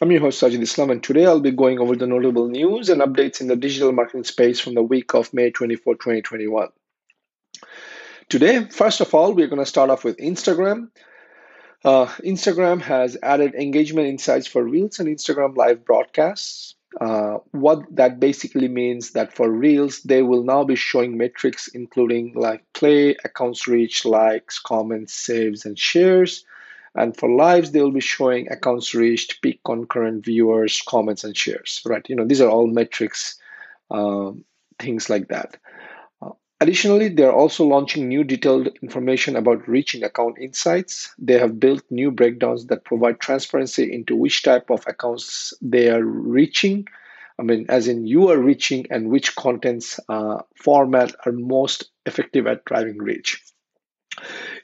I'm your host Sajid Islam, and today I'll be going over the notable news and updates in the digital marketing space from the week of May 24, 2021. Today, first of all, we're going to start off with Instagram. Uh, Instagram has added engagement insights for Reels and Instagram live broadcasts. Uh, what that basically means that for Reels, they will now be showing metrics including like play, accounts reach, likes, comments, saves, and shares and for lives, they will be showing accounts reached, peak concurrent viewers, comments, and shares, right? You know, these are all metrics, um, things like that. Uh, additionally, they're also launching new detailed information about reaching account insights. They have built new breakdowns that provide transparency into which type of accounts they are reaching. I mean, as in you are reaching and which contents uh, format are most effective at driving reach.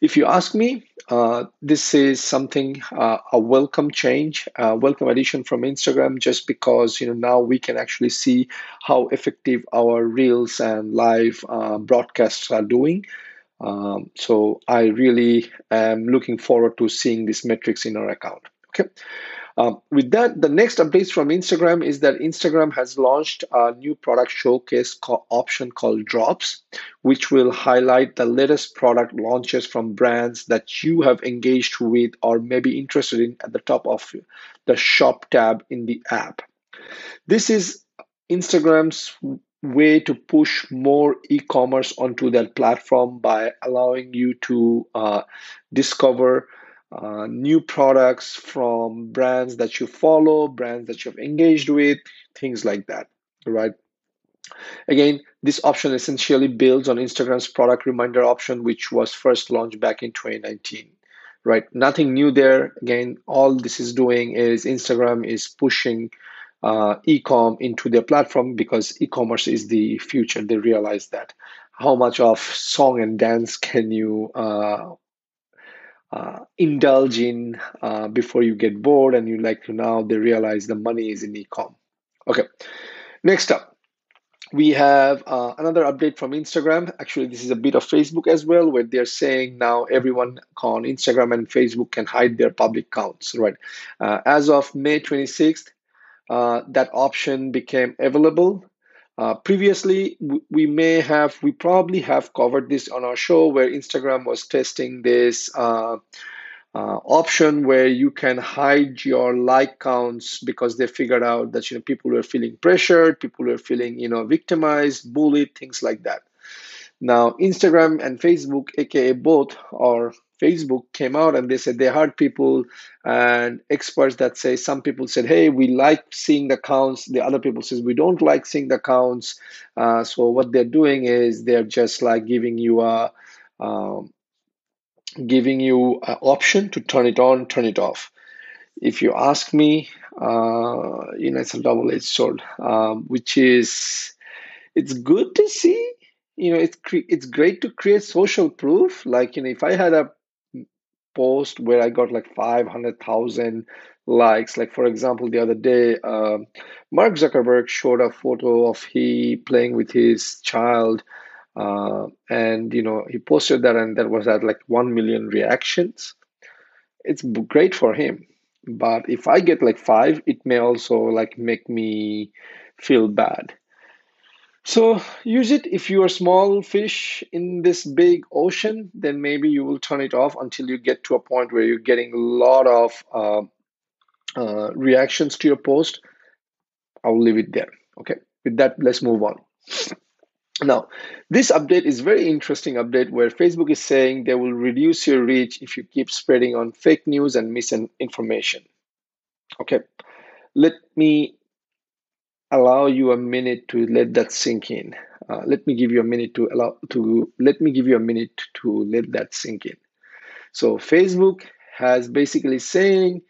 If you ask me, uh, this is something uh, a welcome change, a welcome addition from Instagram, just because you know now we can actually see how effective our reels and live uh, broadcasts are doing. Um, so I really am looking forward to seeing these metrics in our account. Okay. Um, with that, the next updates from Instagram is that Instagram has launched a new product showcase option called Drops, which will highlight the latest product launches from brands that you have engaged with or may be interested in at the top of the shop tab in the app. This is Instagram's way to push more e-commerce onto that platform by allowing you to uh, discover uh, new products from brands that you follow, brands that you've engaged with, things like that, right? Again, this option essentially builds on Instagram's product reminder option, which was first launched back in 2019, right? Nothing new there. Again, all this is doing is Instagram is pushing uh, e-com into their platform because e-commerce is the future. They realize that. How much of song and dance can you uh, uh, indulge in uh, before you get bored and you like to now they realize the money is in ecom. Okay next up we have uh, another update from instagram. Actually this is a bit of facebook as well where they're saying now everyone on instagram and facebook can hide their public accounts right? Uh, as of may 26th uh, that option became available uh, previously, we may have, we probably have covered this on our show where Instagram was testing this uh, uh, option where you can hide your like counts because they figured out that you know people were feeling pressured, people were feeling you know victimized, bullied, things like that. Now, Instagram and Facebook, aka both, are Facebook came out and they said they heard people and experts that say some people said, "Hey, we like seeing the counts." The other people says we don't like seeing the counts. Uh, so what they're doing is they're just like giving you a um, giving you an option to turn it on, turn it off. If you ask me, uh, you know, it's a double-edged sword, um, which is it's good to see you know it's it's great to create social proof like you know if i had a post where I got like 500,000 likes. Like, for example, the other day, uh, Mark Zuckerberg showed a photo of he playing with his child. Uh, and, you know, he posted that and that was at like 1 million reactions. It's great for him. But if I get like five, it may also like make me feel bad. So use it if you're a small fish in this big ocean, then maybe you will turn it off until you get to a point where you're getting a lot of uh, uh, reactions to your post. I'll leave it there. Okay. With that, let's move on. Now, this update is very interesting update where Facebook is saying they will reduce your reach if you keep spreading on fake news and misinformation. Okay. Let me allow you a minute to let that sink in. Uh, let me give you a minute to allow to let me give you a minute to let that sink in. So Facebook has basically saying,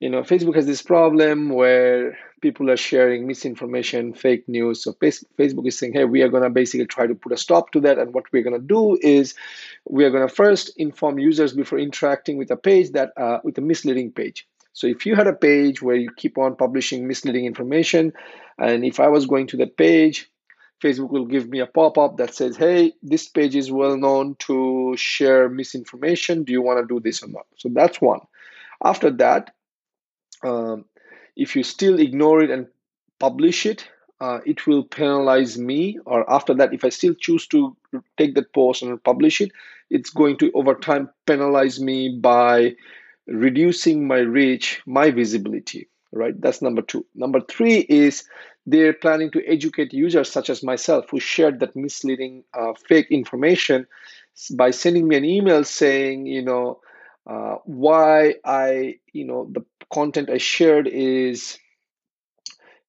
you know, Facebook has this problem where people are sharing misinformation, fake news. So Facebook is saying, hey, we are going to basically try to put a stop to that. And what we're going to do is we are going to first inform users before interacting with a page that uh, with a misleading page. So if you had a page where you keep on publishing misleading information, and if I was going to that page, Facebook will give me a pop-up that says, hey, this page is well known to share misinformation. Do you want to do this or not? So that's one. After that, um, if you still ignore it and publish it, uh, it will penalize me. Or after that, if I still choose to take that post and publish it, it's going to over time penalize me by reducing my reach, my visibility, right? That's number two. Number three is they're planning to educate users such as myself who shared that misleading uh, fake information by sending me an email saying, you know, uh, why I, you know, the content I shared is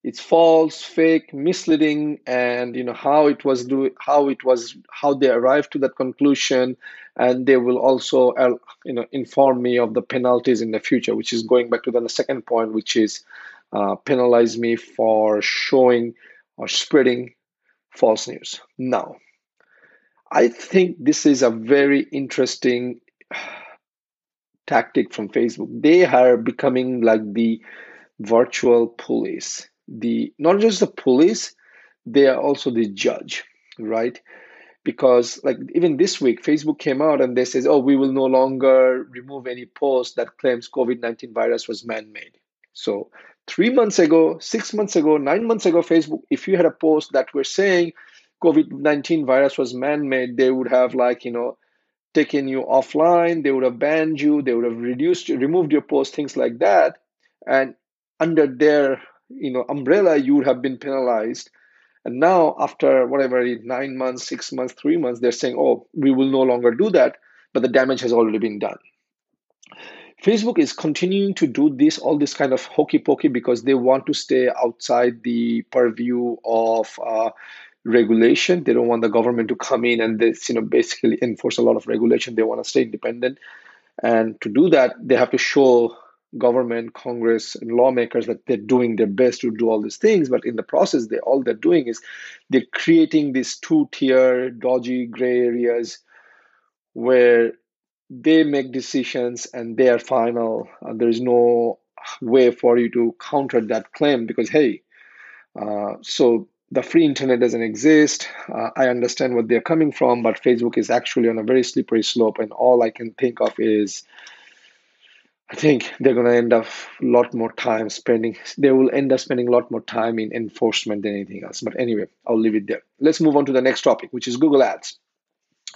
it's false, fake, misleading, and you know how it was do how it was how they arrived to that conclusion, and they will also uh, you know inform me of the penalties in the future, which is going back to the second point, which is uh, penalize me for showing or spreading false news. Now, I think this is a very interesting tactic from Facebook. They are becoming like the virtual police. The not just the police, they are also the judge, right? Because like even this week, Facebook came out and they says, "Oh, we will no longer remove any post that claims COVID-19 virus was man-made." So three months ago, six months ago, nine months ago, Facebook, if you had a post that were saying COVID-19 virus was man-made, they would have like, you know, taken you offline, they would have banned you, they would have reduced removed your post, things like that. And under their you know umbrella, you would have been penalized. And now, after whatever nine months, six months, three months, they're saying, "Oh, we will no longer do that," but the damage has already been done. Facebook is continuing to do this, all this kind of hokey pokey, because they want to stay outside the purview of uh, regulation. They don't want the government to come in and this, you know, basically enforce a lot of regulation. They want to stay independent. And to do that, they have to show government, Congress, and lawmakers that they're doing their best to do all these things. But in the process, they all they're doing is they're creating these two-tier, dodgy gray areas where they make decisions and they are final. And there is no way for you to counter that claim because hey, uh, so the free internet doesn't exist. Uh, I understand what they're coming from, but Facebook is actually on a very slippery slope, and all I can think of is I think they're going to end up a lot more time spending. They will end up spending a lot more time in enforcement than anything else. But anyway, I'll leave it there. Let's move on to the next topic, which is Google Ads.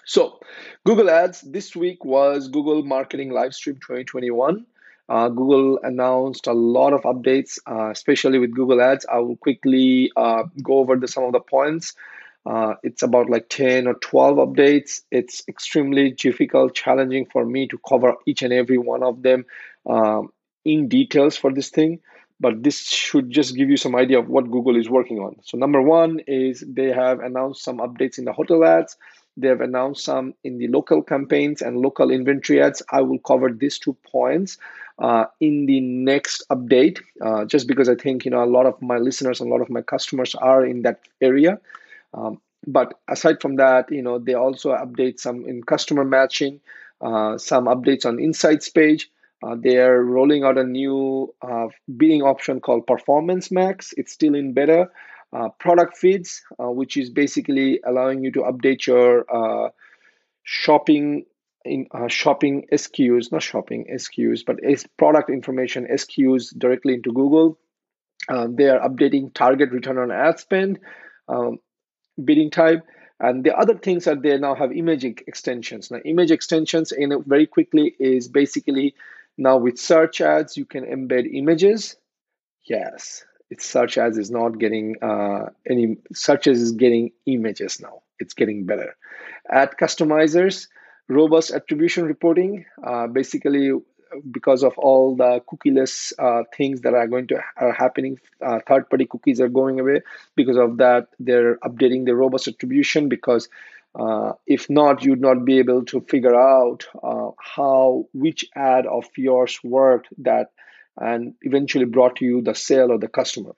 So, Google Ads this week was Google Marketing Livestream 2021. Uh, Google announced a lot of updates, uh, especially with Google Ads. I will quickly uh, go over the, some of the points. Uh, it's about like 10 or 12 updates. It's extremely difficult, challenging for me to cover each and every one of them um, in details for this thing. But this should just give you some idea of what Google is working on. So, number one is they have announced some updates in the hotel ads. They have announced some in the local campaigns and local inventory ads. I will cover these two points uh, in the next update, uh, just because I think you know a lot of my listeners and a lot of my customers are in that area. Um, but aside from that, you know they also update some in customer matching, uh, some updates on insights page. Uh, they are rolling out a new uh, bidding option called Performance Max. It's still in beta. Uh, product feeds, which is basically allowing you to update your shopping in uh, shopping SKUs, not shopping SKUs, but as product information SKUs directly into Google. Um, they are updating target return on ad spend, um, bidding type, and the other things are they now have image extensions. Now, image extensions in very quickly is basically now with search ads you can embed images. Yes, it's search ads is not getting uh, any searches is getting images now. It's getting better. Ad customizers robust attribution reporting, uh, basically because of all the cookieless uh, things that are going to are happening uh, third party cookies are going away because of that they're updating the robust attribution because uh, if not you'd not be able to figure out uh, how which ad of yours worked that and eventually brought you the sale or the customer.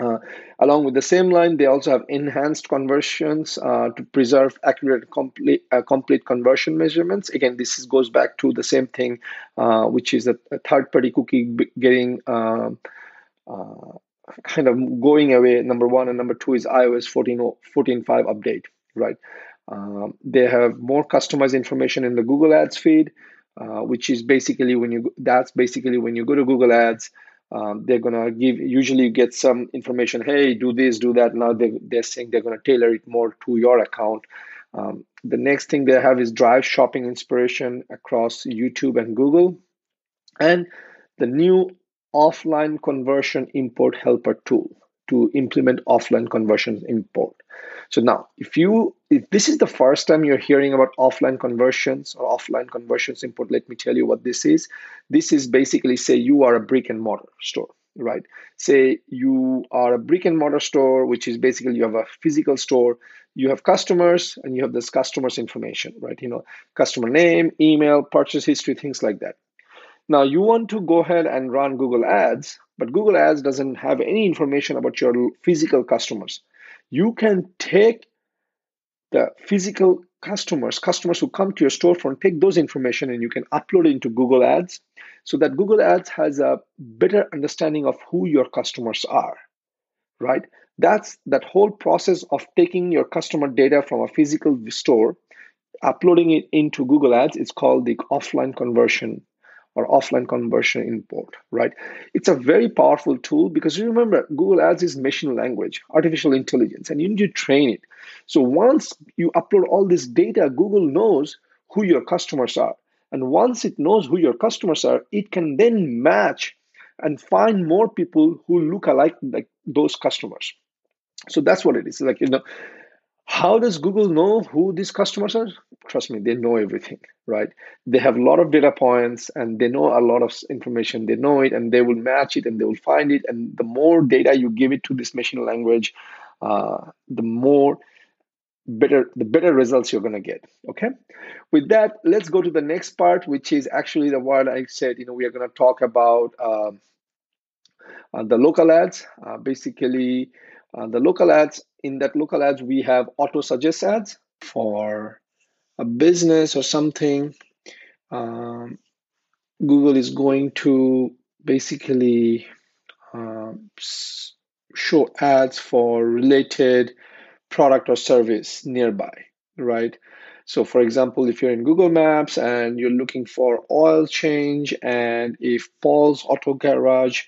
Uh, along with the same line, they also have enhanced conversions uh, to preserve accurate, complete, uh, complete conversion measurements. Again, this is, goes back to the same thing, uh, which is a, a third-party cookie getting um, uh, kind of going away. Number one and number two is iOS 14, 14.5 update, right? Um, they have more customized information in the Google Ads feed, uh, which is basically when you that's basically when you go to Google Ads um, they're gonna give usually you get some information hey do this do that. Now they, they're saying they're gonna tailor it more to your account. Um, the next thing they have is drive shopping inspiration across youtube and google. And the new offline conversion import helper tool to implement offline conversion import so now, if you if this is the first time you're hearing about offline conversions or offline conversions import, let me tell you what this is. This is basically say you are a brick and mortar store, right? Say you are a brick and mortar store, which is basically you have a physical store, you have customers, and you have this customers information, right? You know, customer name, email, purchase history, things like that. Now you want to go ahead and run Google Ads, but Google Ads doesn't have any information about your physical customers you can take the physical customers, customers who come to your storefront, take those information and you can upload it into Google Ads so that Google Ads has a better understanding of who your customers are, right? That's that whole process of taking your customer data from a physical store, uploading it into Google Ads. It's called the offline conversion or offline conversion import, right? It's a very powerful tool because remember, Google Ads is machine language, artificial intelligence, and you need to train it. So once you upload all this data, Google knows who your customers are. And once it knows who your customers are, it can then match and find more people who look alike like those customers. So that's what it is. Like, you know, how does Google know who these customers are? Trust me, they know everything, right? They have a lot of data points and they know a lot of information. They know it and they will match it and they will find it. And the more data you give it to this machine language, uh, the more better the better results you're going to get okay with that let's go to the next part which is actually the one i said you know we are going to talk about uh, uh, the local ads uh, basically uh, the local ads in that local ads we have auto suggest ads for a business or something. Um, google is going to basically uh, show ads for related product or service nearby right? So for example if you're in google maps and you're looking for oil change and if paul's auto garage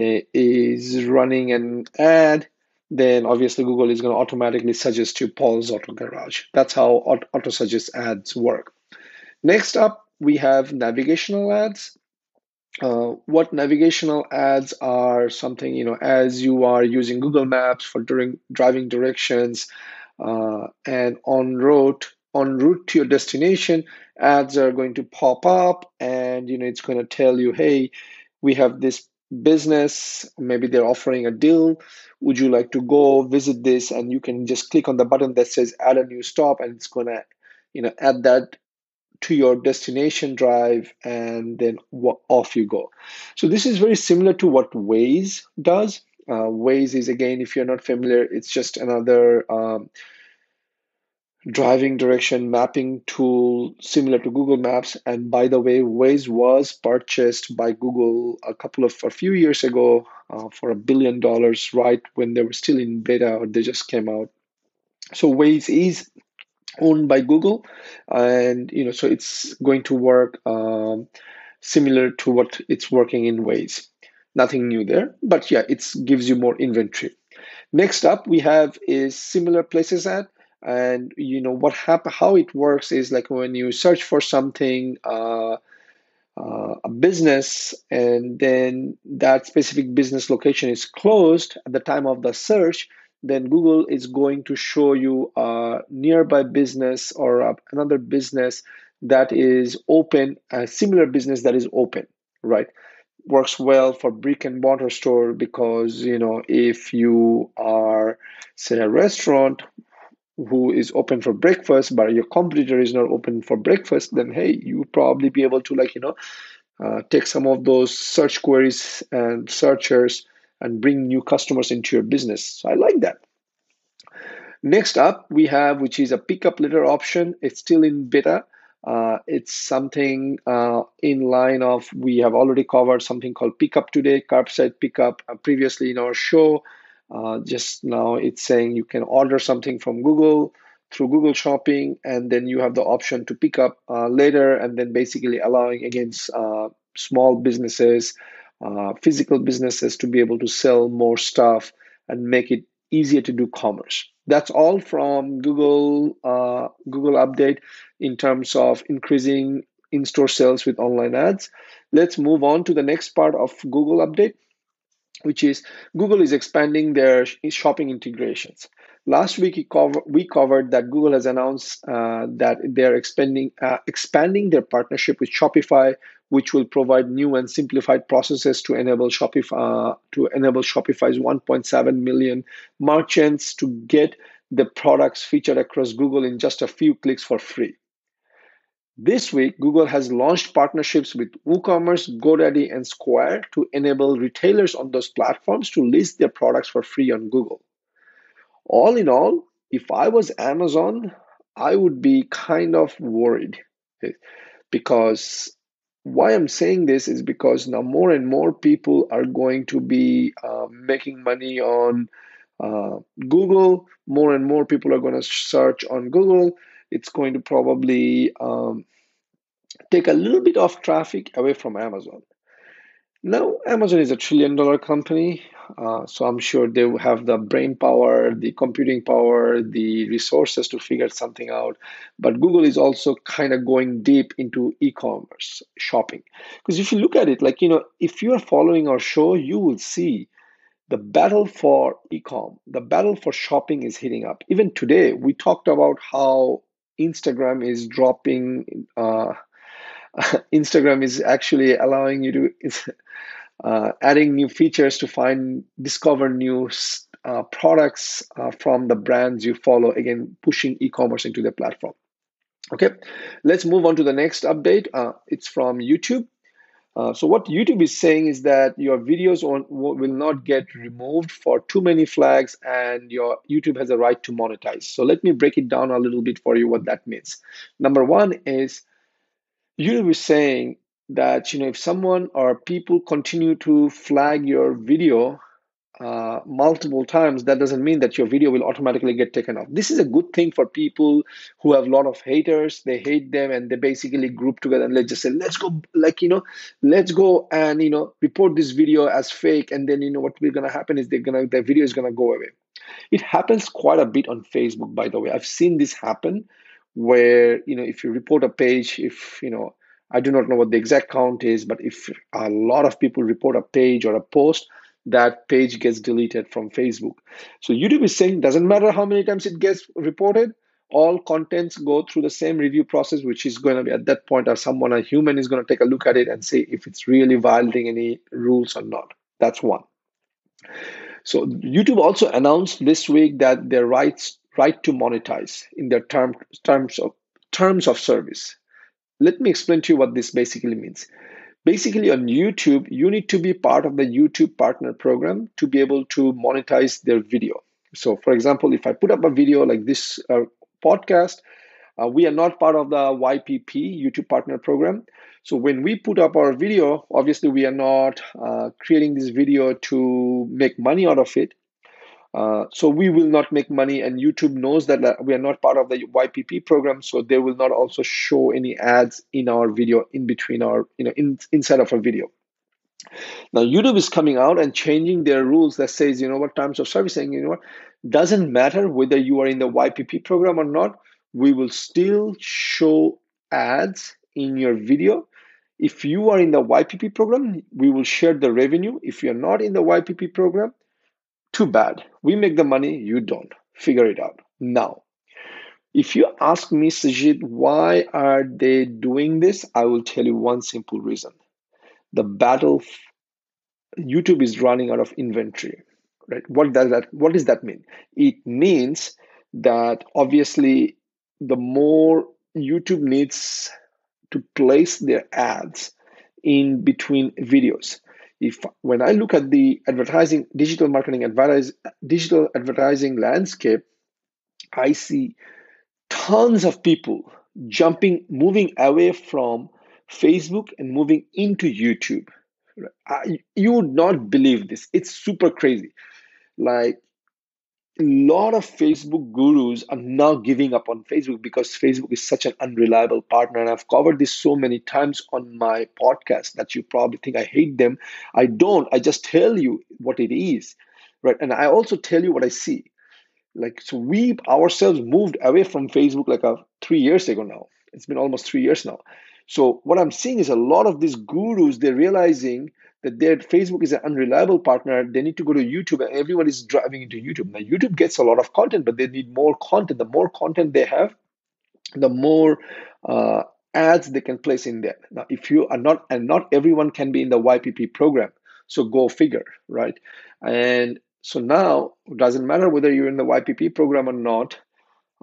uh, is running an ad then obviously Google is going to automatically suggest you Paul's Auto Garage. That's how auto suggest ads work. Next up, we have navigational ads. Uh, what navigational ads are something you know as you are using Google Maps for during driving directions uh, and on route on route to your destination, ads are going to pop up and you know it's going to tell you, hey, we have this business maybe they're offering a deal. Would you like to go visit this? And you can just click on the button that says add a new stop and it's going to you know add that to your destination drive and then off you go. So this is very similar to what waze does. Uh, waze is again if you're not familiar it's just another um, driving direction mapping tool similar to Google Maps. And by the way, Waze was purchased by Google a couple of a few years ago uh, for a billion dollars, right when they were still in beta or they just came out. So Waze is owned by Google, and you know, so it's going to work um, similar to what it's working in Waze. Nothing new there, but yeah, it gives you more inventory. Next up, we have is similar places ad and you know what happen how it works is like when you search for something uh, uh, a business and then that specific business location is closed at the time of the search then google is going to show you a nearby business or a, another business that is open a similar business that is open right? Works well for brick and mortar store because you know if you are say a restaurant who is open for breakfast but your competitor is not open for breakfast then hey you probably be able to like you know uh, take some of those search queries and searchers and bring new customers into your business. So I like that. Next up, we have which is a pickup later option. It's still in beta. Uh, it's something uh, in line of we have already covered something called pickup today, curbside pickup uh, previously in our show. Uh, just now, it's saying you can order something from Google through Google Shopping, and then you have the option to pick up uh, later, and then basically allowing against uh, small businesses, uh, physical businesses to be able to sell more stuff and make it easier to do commerce. That's all from Google uh, Google update in terms of increasing in-store sales with online ads. Let's move on to the next part of Google update, which is Google is expanding their shopping integrations. Last week we covered that Google has announced uh, that they're expanding uh, expanding their partnership with Shopify, which will provide new and simplified processes to enable Shopify uh, to enable Shopify's 1.7 million merchants to get the products featured across Google in just a few clicks for free. This week, Google has launched partnerships with WooCommerce, GoDaddy, and Square to enable retailers on those platforms to list their products for free on Google all in all, if I was Amazon, I would be kind of worried because why I'm saying this is because now more and more people are going to be uh, making money on uh, Google. More and more people are going to search on Google. It's going to probably um, take a little bit of traffic away from Amazon. Now, Amazon is a trillion dollar company. Uh, so I'm sure they will have the brain power, the computing power, the resources to figure something out. But Google is also kind of going deep into e-commerce shopping. Because if you look at it, like you know, if you are following our show, you will see the battle for e-com, the battle for shopping is heating up. Even today, we talked about how Instagram is dropping. Uh, Instagram is actually allowing you to uh, adding new features to find discover new uh, products uh, from the brands you follow again pushing e-commerce into the platform okay let's move on to the next update uh, it's from youtube uh, so what youtube is saying is that your videos will not get removed for too many flags and your youtube has a right to monetize. So let me break it down a little bit for you what that means. Number one is youtube is saying that you know if someone or people continue to flag your video uh, multiple times, that doesn't mean that your video will automatically get taken off. This is a good thing for people who have a lot of haters. They hate them and they basically group together and let's just say, let's go, like, you know, let's go and, you know, report this video as fake. And then, you know, what will going to happen is they're going to, their video is going to go away. It happens quite a bit on Facebook, by the way. I've seen this happen where, you know, if you report a page, if, you know, I do not know what the exact count is, but if a lot of people report a page or a post, that page gets deleted from Facebook. So YouTube is saying doesn't matter how many times it gets reported, all contents go through the same review process, which is going to be at that point, as someone, a human, is going to take a look at it and say if it's really violating any rules or not. That's one. So YouTube also announced this week that their rights right to monetize in their term, terms of terms of service. Let me explain to you what this basically means. Basically, on YouTube, you need to be part of the YouTube Partner Program to be able to monetize their video. So, for example, if I put up a video like this uh, podcast, uh, we are not part of the YPP, YouTube Partner Program. So, when we put up our video, obviously, we are not uh, creating this video to make money out of it. Uh, so we will not make money, and YouTube knows that we are not part of the YPP program, so they will not also show any ads in our video in between our, you know, in, inside of our video. Now YouTube is coming out and changing their rules that says, you know what, terms of servicing, you know what, doesn't matter whether you are in the YPP program or not, we will still show ads in your video. If you are in the YPP program, we will share the revenue. If you're not in the YPP program, too bad. We make the money, you don't. Figure it out. Now, if you ask me, Sajid, why are they doing this? I will tell you one simple reason. The battle YouTube is running out of inventory. Right? What does that what does that mean? It means that obviously the more YouTube needs to place their ads in between videos. If when I look at the advertising, digital marketing, advertise, digital advertising landscape, I see tons of people jumping, moving away from Facebook and moving into YouTube. I, you would not believe this. It's super crazy. Like a lot of Facebook gurus are now giving up on Facebook because Facebook is such an unreliable partner. And I've covered this so many times on my podcast that you probably think I hate them. I don't. I just tell you what it is. Right. And I also tell you what I see. Like so we ourselves moved away from Facebook like a three years ago now. It's been almost three years now. So what I'm seeing is a lot of these gurus, they're realizing that their Facebook is an unreliable partner. They need to go to YouTube, and everyone is driving into YouTube. Now, YouTube gets a lot of content, but they need more content. The more content they have, the more uh, ads they can place in there. Now, if you are not, and not everyone can be in the YPP program, so go figure, right? And so now, it doesn't matter whether you're in the YPP program or not.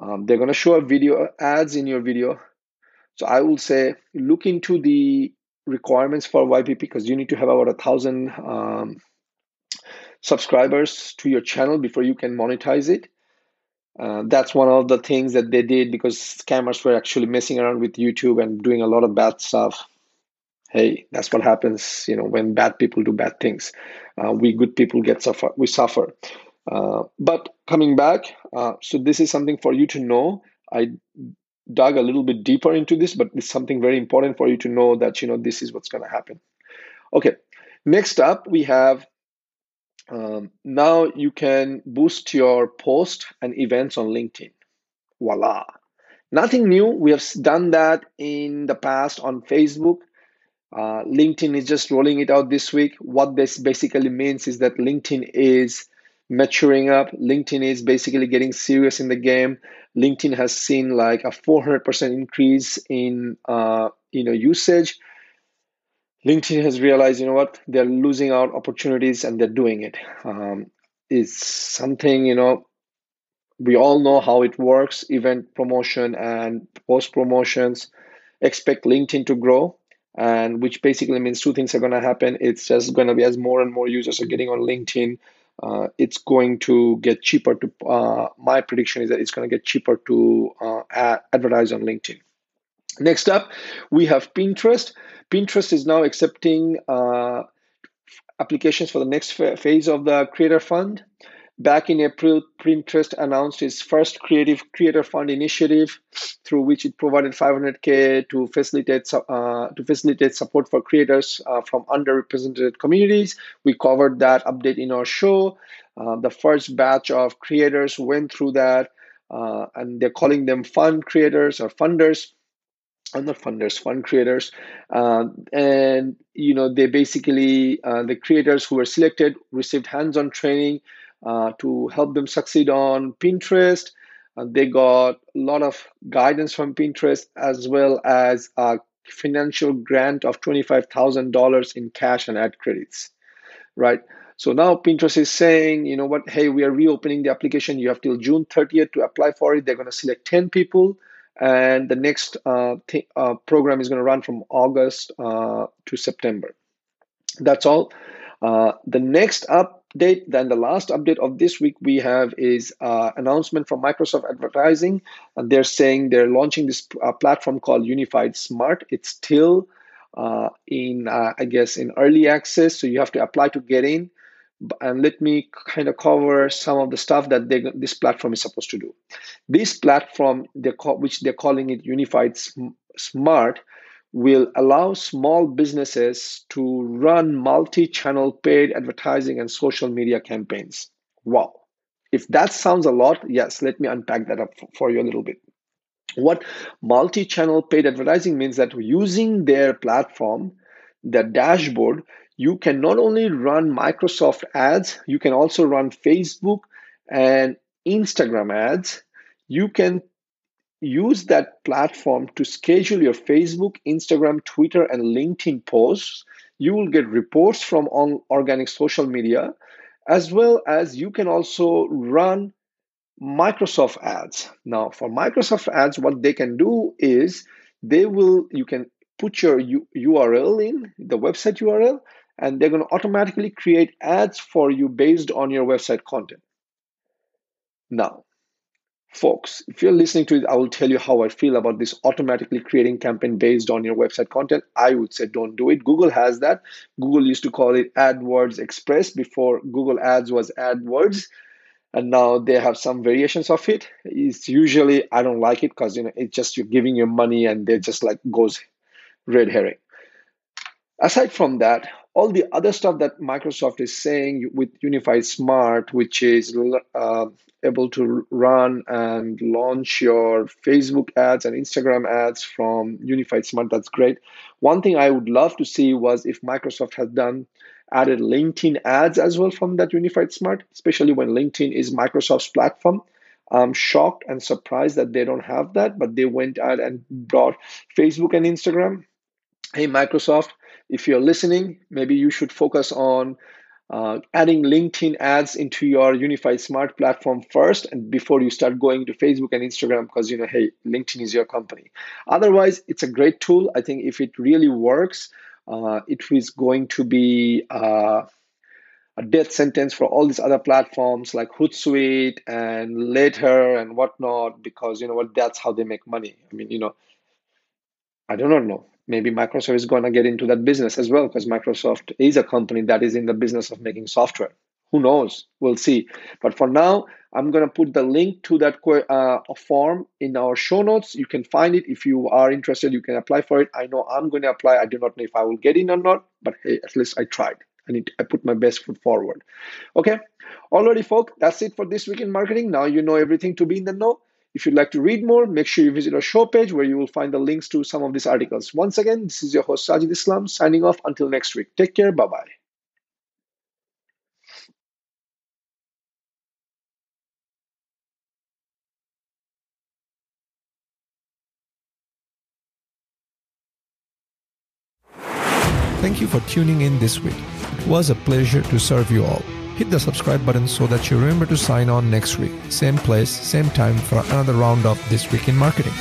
Um, they're going to show up video ads in your video. So I will say look into the requirements for YPP because you need to have about a thousand um, subscribers to your channel before you can monetize it. Uh, that's one of the things that they did because scammers were actually messing around with YouTube and doing a lot of bad stuff. Hey, that's what happens, you know, when bad people do bad things. Uh, we good people get suffer. We suffer. Uh, but coming back, uh, so this is something for you to know. I dug a little bit deeper into this, but it's something very important for you to know that you know this is what's going to happen. Okay, next up we have um, now you can boost your post and events on LinkedIn. Voila! Nothing new. We have done that in the past on Facebook. Uh, LinkedIn is just rolling it out this week. What this basically means is that LinkedIn is maturing up. LinkedIn is basically getting serious in the game. LinkedIn has seen like a 400% increase in uh, you know usage. LinkedIn has realized, you know what, they're losing out opportunities and they're doing it. Um, it's something, you know, we all know how it works event promotion and post promotions. Expect LinkedIn to grow, and which basically means two things are going to happen. It's just going to be as more and more users are getting on LinkedIn, uh, it's going to get cheaper to uh, my prediction is that it's going to get cheaper to uh, advertise on linkedin. Next up we have pinterest. Pinterest is now accepting uh, applications for the next phase of the creator fund Back in April, Pinterest announced its first Creative Creator Fund initiative, through which it provided 500k to facilitate uh, to facilitate support for creators uh, from underrepresented communities. We covered that update in our show. Uh, the first batch of creators went through that, uh, and they're calling them fund creators or funders and the funders fund creators uh, and you know they basically uh, the creators who were selected received hands-on training uh, to help them succeed on Pinterest. Uh, they got a lot of guidance from Pinterest as well as a financial grant of $25,000 in cash and ad credits, right? So now Pinterest is saying, you know what, hey, we are reopening the application. You have till June 30th to apply for it. They're going to select 10 people. And the next uh, th- uh, program is going to run from August uh, to September. That's all. Uh, the next update, then the last update of this week we have is uh, announcement from Microsoft Advertising, and they're saying they're launching this uh, platform called Unified Smart. It's still uh, in, uh, I guess, in early access, so you have to apply to get in. And let me kind of cover some of the stuff that they, this platform is supposed to do. This platform, they call, which they're calling it Unified Smart, will allow small businesses to run multi channel paid advertising and social media campaigns. Wow. If that sounds a lot, yes, let me unpack that up for you a little bit. What multi channel paid advertising means that using their platform, their dashboard, you can not only run Microsoft ads, you can also run Facebook and Instagram ads. You can use that platform to schedule your Facebook, Instagram, Twitter, and LinkedIn posts. You will get reports from on organic social media, as well as you can also run Microsoft ads. Now, for Microsoft ads, what they can do is they will, you can put your U- URL in, the website URL, and they're going to automatically create ads for you based on your website content. Now, folks, if you're listening to it, I will tell you how I feel about this automatically creating campaign based on your website content. I would say don't do it. Google has that. Google used to call it AdWords Express before Google Ads was AdWords. And now they have some variations of it. It's usually I don't like it because you know it's just you're giving your money and they just like goes red herring. Aside from that, all the other stuff that Microsoft is saying with Unified Smart, which is uh, able to run and launch your Facebook ads and Instagram ads from Unified Smart, that's great. One thing I would love to see was if Microsoft has done added LinkedIn ads as well from that Unified Smart, especially when LinkedIn is Microsoft's platform. I'm shocked and surprised that they don't have that, but they went out and brought Facebook and Instagram. Hey, Microsoft, if you're listening, maybe you should focus on uh, adding LinkedIn ads into your unified smart platform first and before you start going to Facebook and Instagram because you know, hey, LinkedIn is your company. Otherwise, it's a great tool. I think if it really works, uh, it is going to be uh, a death sentence for all these other platforms like Hootsuite and Later and whatnot because you know what, that's how they make money. I mean, you know, I do not know maybe Microsoft is going to get into that business as well because Microsoft is a company that is in the business of making software. Who knows? We'll see. But for now, I'm going to put the link to that uh, form in our show notes. You can find it. If you are interested, you can apply for it. I know I'm going to apply. I do not know if I will get in or not, but hey, at least I tried. I need I put my best foot forward. Okay. Alrighty, folks, that's it for this week in marketing. Now you know everything to be in the know. If you'd like to read more, make sure you visit our show page where you will find the links to some of these articles. Once again, this is your host Sajid Islam signing off until next week. Take care. Bye bye. Thank you for tuning in this week. It was a pleasure to serve you all. Hit the subscribe button so that you remember to sign on next week. Same place, same time for another round of This Week in Marketing.